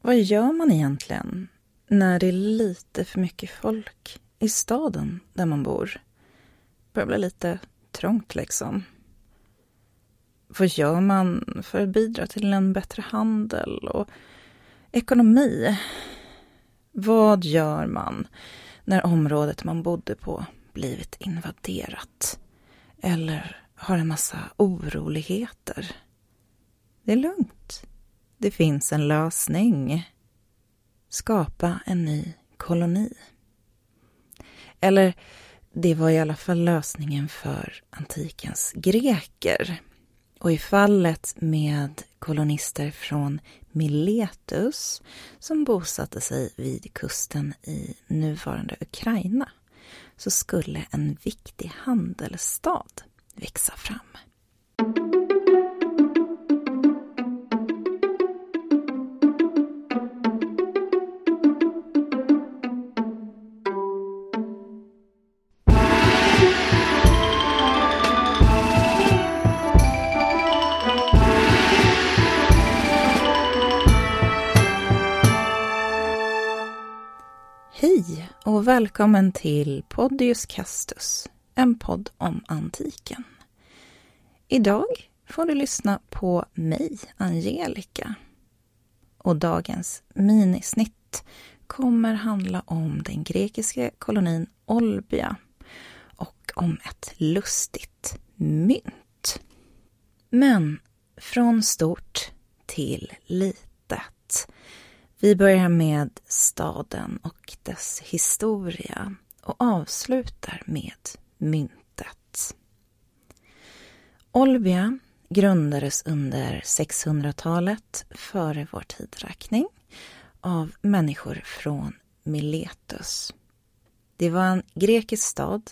Vad gör man egentligen när det är lite för mycket folk i staden där man bor? Det börjar bli lite trångt liksom. Vad gör man för att bidra till en bättre handel och ekonomi? Vad gör man när området man bodde på blivit invaderat? Eller har en massa oroligheter? Det är lugnt. Det finns en lösning. Skapa en ny koloni. Eller, det var i alla fall lösningen för antikens greker. Och i fallet med kolonister från Miletus som bosatte sig vid kusten i nuvarande Ukraina så skulle en viktig handelsstad växa fram. Och välkommen till Podius Castus, en podd om antiken. Idag får du lyssna på mig, Angelica. Och dagens minisnitt kommer handla om den grekiska kolonin Olbia och om ett lustigt mynt. Men från stort till litet. Vi börjar med staden och dess historia och avslutar med myntet. Olbia grundades under 600-talet före vår tidräkning av människor från Miletus. Det var en grekisk stad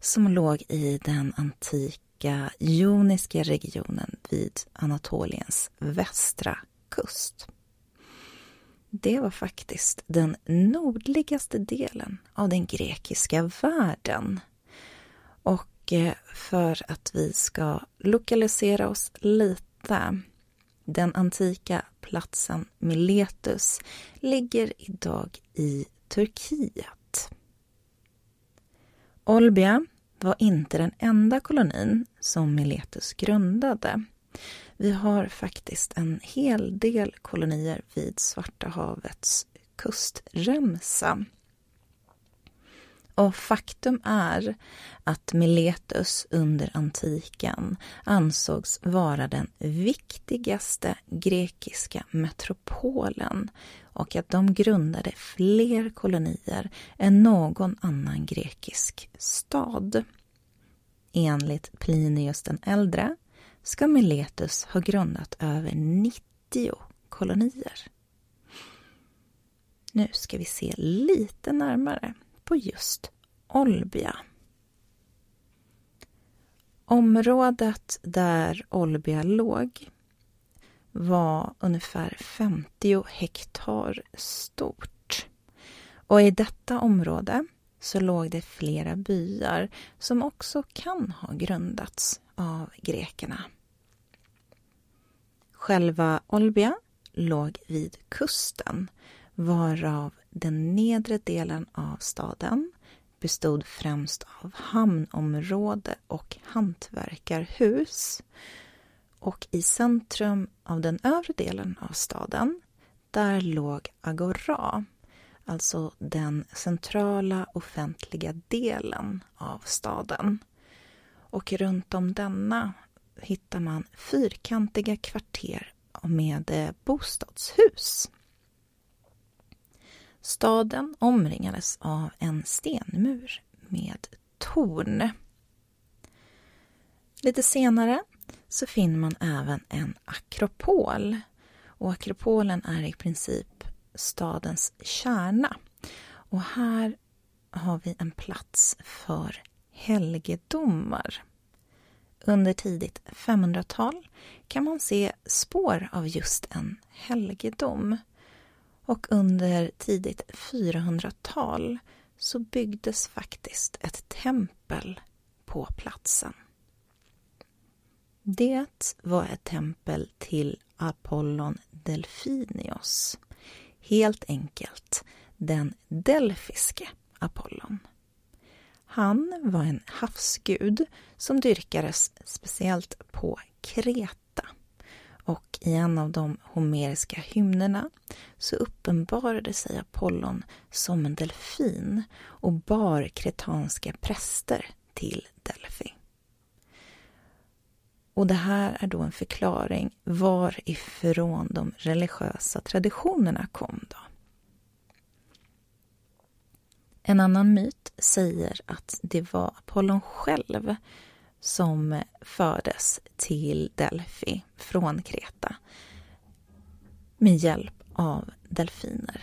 som låg i den antika joniska regionen vid Anatoliens västra kust. Det var faktiskt den nordligaste delen av den grekiska världen. Och eh, för att vi ska lokalisera oss lite. Den antika platsen Miletus ligger idag i Turkiet. Olbia var inte den enda kolonin som Miletus grundade. Vi har faktiskt en hel del kolonier vid Svarta havets kustremsa. Och faktum är att Miletus under antiken ansågs vara den viktigaste grekiska metropolen och att de grundade fler kolonier än någon annan grekisk stad. Enligt Plinius den äldre ska Miletus ha grundat över 90 kolonier. Nu ska vi se lite närmare på just Olbia. Området där Olbia låg var ungefär 50 hektar stort. Och i detta område så låg det flera byar som också kan ha grundats av grekerna. Själva Olbia låg vid kusten varav den nedre delen av staden bestod främst av hamnområde och hantverkarhus. Och i centrum av den övre delen av staden, där låg Agora, alltså den centrala offentliga delen av staden. Och runt om denna hittar man fyrkantiga kvarter med eh, bostadshus. Staden omringades av en stenmur med torn. Lite senare så finner man även en akropol. Och akropolen är i princip stadens kärna. Och här har vi en plats för helgedomar. Under tidigt 500-tal kan man se spår av just en helgedom. Och under tidigt 400-tal så byggdes faktiskt ett tempel på platsen. Det var ett tempel till Apollon Delfinios, helt enkelt den delfiske Apollon. Han var en havsgud som dyrkades speciellt på Kreta. Och i en av de homeriska hymnerna så uppenbarade sig Apollon som en delfin och bar kretanska präster till Delphi. Och det här är då en förklaring varifrån de religiösa traditionerna kom då. En annan myt säger att det var Apollon själv som fördes till Delphi från Kreta med hjälp av delfiner.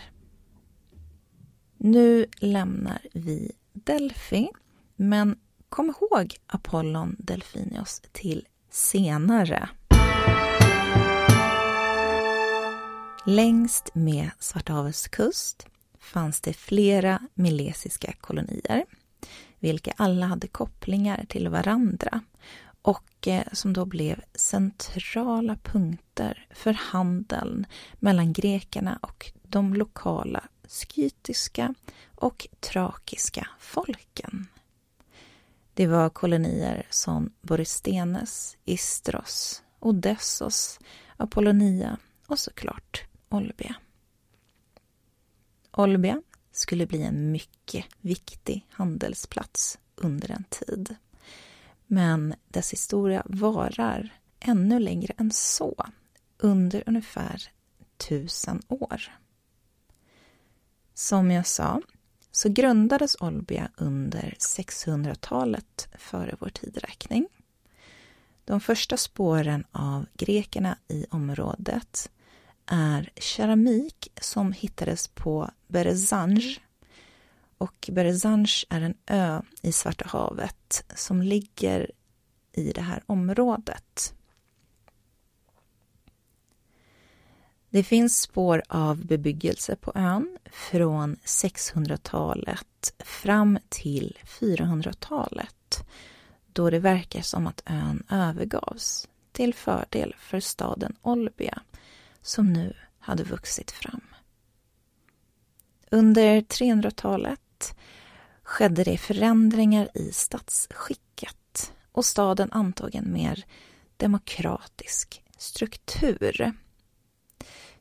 Nu lämnar vi Delphi, men kom ihåg Apollon Delfinios till senare. Längst med Svarta havets kust fanns det flera milesiska kolonier vilka alla hade kopplingar till varandra och eh, som då blev centrala punkter för handeln mellan grekerna och de lokala skytiska och trakiska folken. Det var kolonier som Borysthenes, Istros, Odessos, Apollonia och såklart Olbia. Olbia skulle bli en mycket viktig handelsplats under en tid. Men dess historia varar ännu längre än så, under ungefär tusen år. Som jag sa så grundades Olbia under 600-talet före vår tideräkning. De första spåren av grekerna i området är keramik som hittades på Berezanj. Och Berezanj är en ö i Svarta havet som ligger i det här området. Det finns spår av bebyggelse på ön från 600-talet fram till 400-talet då det verkar som att ön övergavs till fördel för staden Olbia som nu hade vuxit fram. Under 300-talet skedde det förändringar i statsskicket och staden antog en mer demokratisk struktur.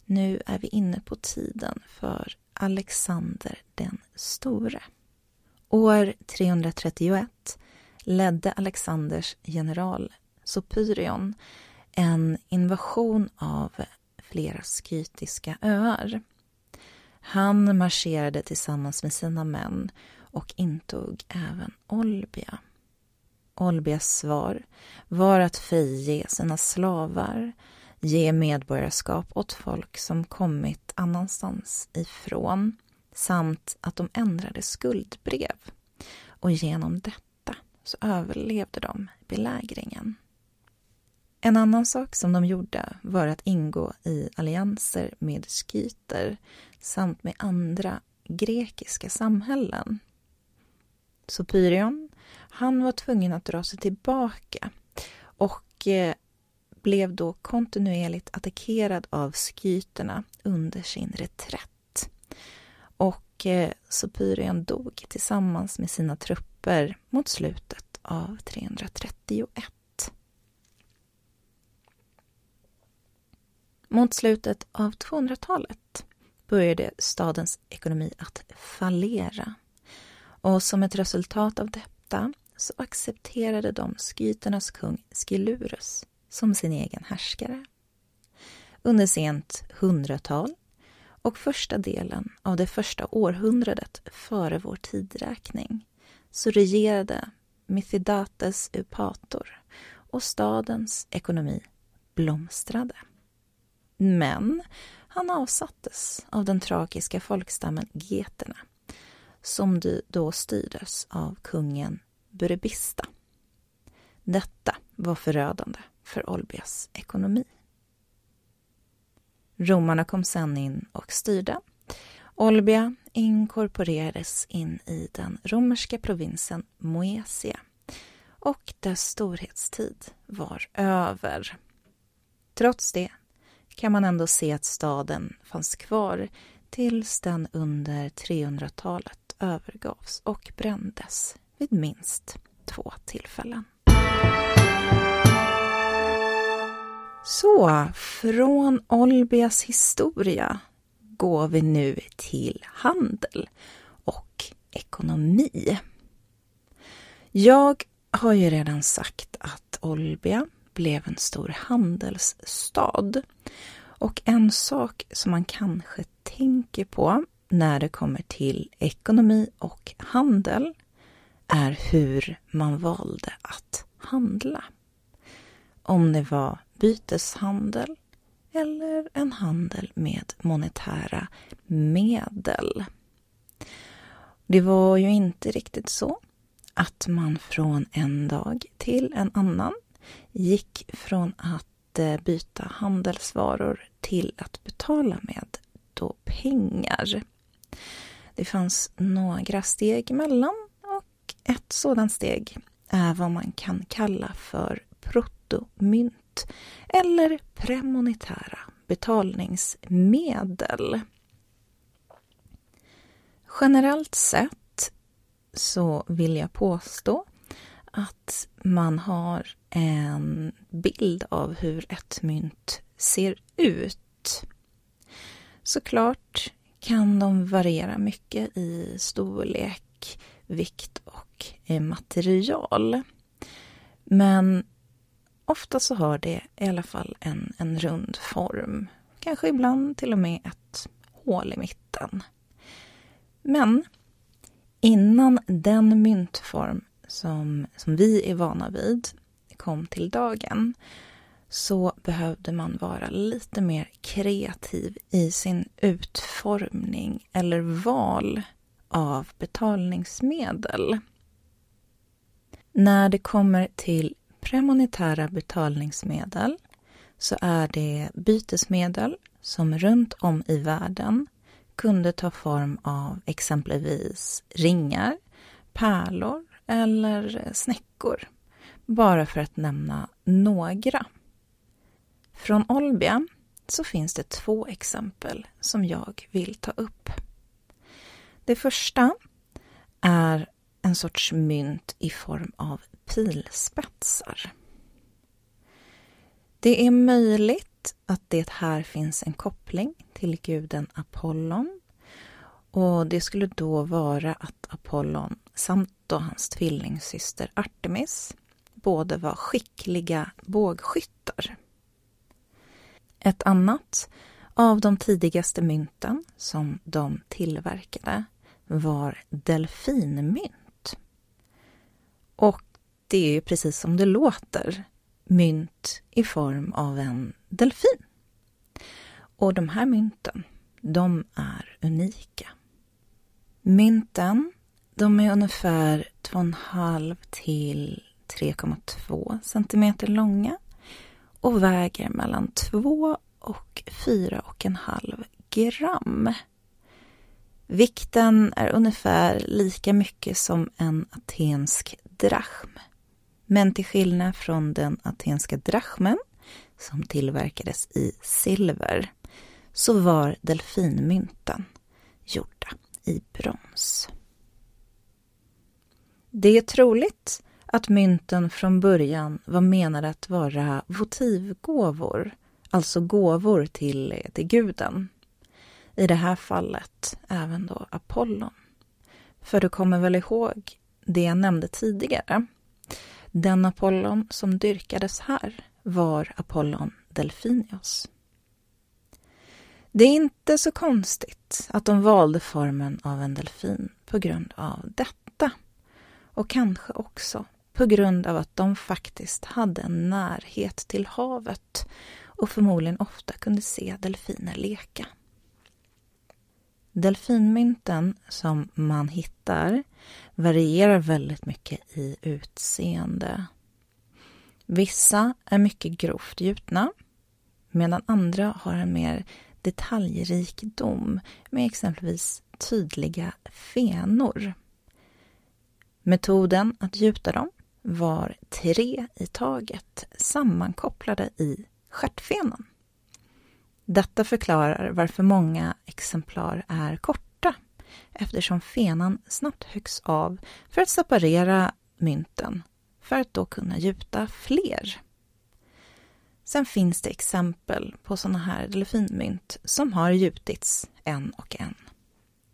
Nu är vi inne på tiden för Alexander den store. År 331 ledde Alexanders general Sopyrion en invasion av flera skytiska öar. Han marscherade tillsammans med sina män och intog även Olbia. Olbias svar var att frige sina slavar, ge medborgarskap åt folk som kommit annanstans ifrån samt att de ändrade skuldbrev. Och genom detta så överlevde de belägringen. En annan sak som de gjorde var att ingå i allianser med skyter samt med andra grekiska samhällen. Sopyrion, han var tvungen att dra sig tillbaka och eh, blev då kontinuerligt attackerad av skyterna under sin reträtt. Och eh, Sopyrion dog tillsammans med sina trupper mot slutet av 331. Mot slutet av 200-talet började stadens ekonomi att fallera. Och som ett resultat av detta så accepterade de skyternas kung Skilurus som sin egen härskare. Under sent 100-tal och första delen av det första århundradet före vår tidräkning så regerade Mithridates Eupator och stadens ekonomi blomstrade. Men han avsattes av den trakiska folkstammen geterna som då styrdes av kungen Burebista. Detta var förödande för Olbias ekonomi. Romarna kom sen in och styrde. Olbia inkorporerades in i den romerska provinsen Moesia och dess storhetstid var över. Trots det kan man ändå se att staden fanns kvar tills den under 300-talet övergavs och brändes vid minst två tillfällen. Så, från Olbias historia går vi nu till handel och ekonomi. Jag har ju redan sagt att Olbia blev en stor handelsstad. Och en sak som man kanske tänker på när det kommer till ekonomi och handel är hur man valde att handla. Om det var byteshandel eller en handel med monetära medel. Det var ju inte riktigt så att man från en dag till en annan gick från att eh, byta handelsvaror till att betala med då pengar. Det fanns några steg emellan och ett sådant steg är vad man kan kalla för protomynt eller premonitära betalningsmedel. Generellt sett så vill jag påstå man har en bild av hur ett mynt ser ut. Såklart kan de variera mycket i storlek, vikt och material. Men ofta så har det i alla fall en, en rund form. Kanske ibland till och med ett hål i mitten. Men innan den myntform som, som vi är vana vid kom till dagen så behövde man vara lite mer kreativ i sin utformning eller val av betalningsmedel. När det kommer till premonitära betalningsmedel så är det bytesmedel som runt om i världen kunde ta form av exempelvis ringar, pärlor eller snäckor. Bara för att nämna några. Från Olbia så finns det två exempel som jag vill ta upp. Det första är en sorts mynt i form av pilspetsar. Det är möjligt att det här finns en koppling till guden Apollon och det skulle då vara att Apollon samt då hans tvillingsyster Artemis båda var skickliga bågskyttar. Ett annat av de tidigaste mynten som de tillverkade var delfinmynt. Och det är ju precis som det låter, mynt i form av en delfin. Och de här mynten, de är unika. Mynten, de är ungefär 2,5 till 3,2 centimeter långa och väger mellan 2 och 4,5 gram. Vikten är ungefär lika mycket som en atensk drachm. Men till skillnad från den atenska drachmen som tillverkades i silver så var delfinmynten gjorda i brons. Det är troligt att mynten från början var menade att vara votivgåvor, alltså gåvor till, till guden. I det här fallet även då Apollon. För du kommer väl ihåg det jag nämnde tidigare? Den Apollon som dyrkades här var Apollon Delfinios. Det är inte så konstigt att de valde formen av en delfin på grund av detta. Och kanske också på grund av att de faktiskt hade en närhet till havet och förmodligen ofta kunde se delfiner leka. Delfinmynten som man hittar varierar väldigt mycket i utseende. Vissa är mycket grovt gjutna medan andra har en mer detaljrikedom med exempelvis tydliga fenor. Metoden att gjuta dem var tre i taget sammankopplade i stjärtfenan. Detta förklarar varför många exemplar är korta eftersom fenan snabbt höggs av för att separera mynten för att då kunna gjuta fler. Sen finns det exempel på sådana här delfinmynt som har gjutits en och en.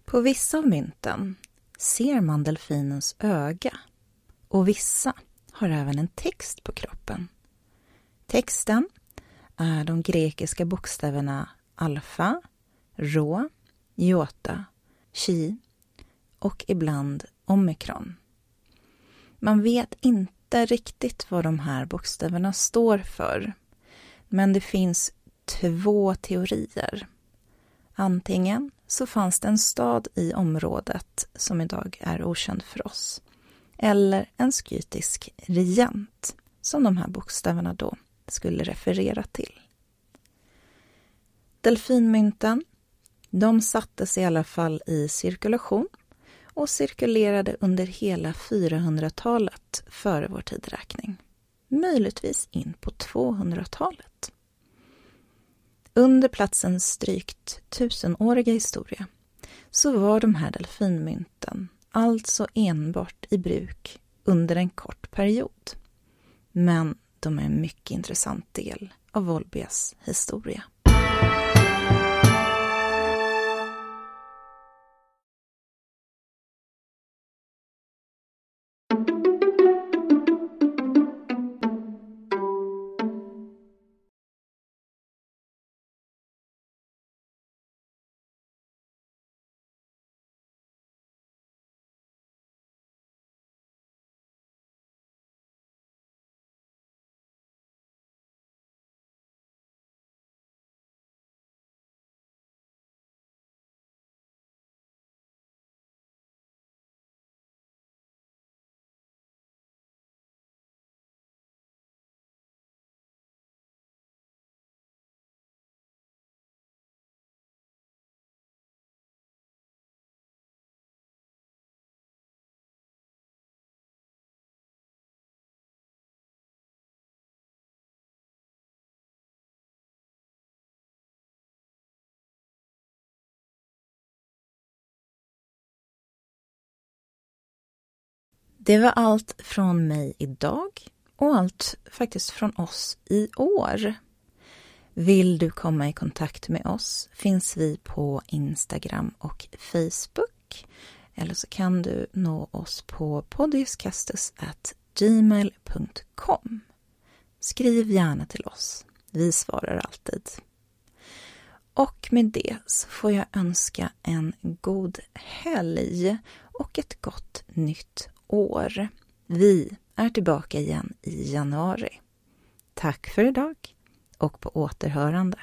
På vissa av mynten ser man delfinens öga och vissa har även en text på kroppen. Texten är de grekiska bokstäverna alfa, rå, jota, chi och ibland omikron. Man vet inte riktigt vad de här bokstäverna står för men det finns två teorier. Antingen så fanns det en stad i området som idag är okänd för oss. Eller en skytisk regent, som de här bokstäverna då skulle referera till. Delfinmynten, de sattes i alla fall i cirkulation och cirkulerade under hela 400-talet före vår tidräkning. Möjligtvis in på 200-talet. Under platsens drygt tusenåriga historia så var de här delfinmynten alltså enbart i bruk under en kort period. Men de är en mycket intressant del av Volbias historia. Det var allt från mig idag och allt faktiskt från oss i år. Vill du komma i kontakt med oss finns vi på Instagram och Facebook. Eller så kan du nå oss på podiuscastus@gmail.com. Skriv gärna till oss. Vi svarar alltid. Och med det så får jag önska en god helg och ett gott nytt år. Vi är tillbaka igen i januari. Tack för idag och på återhörande.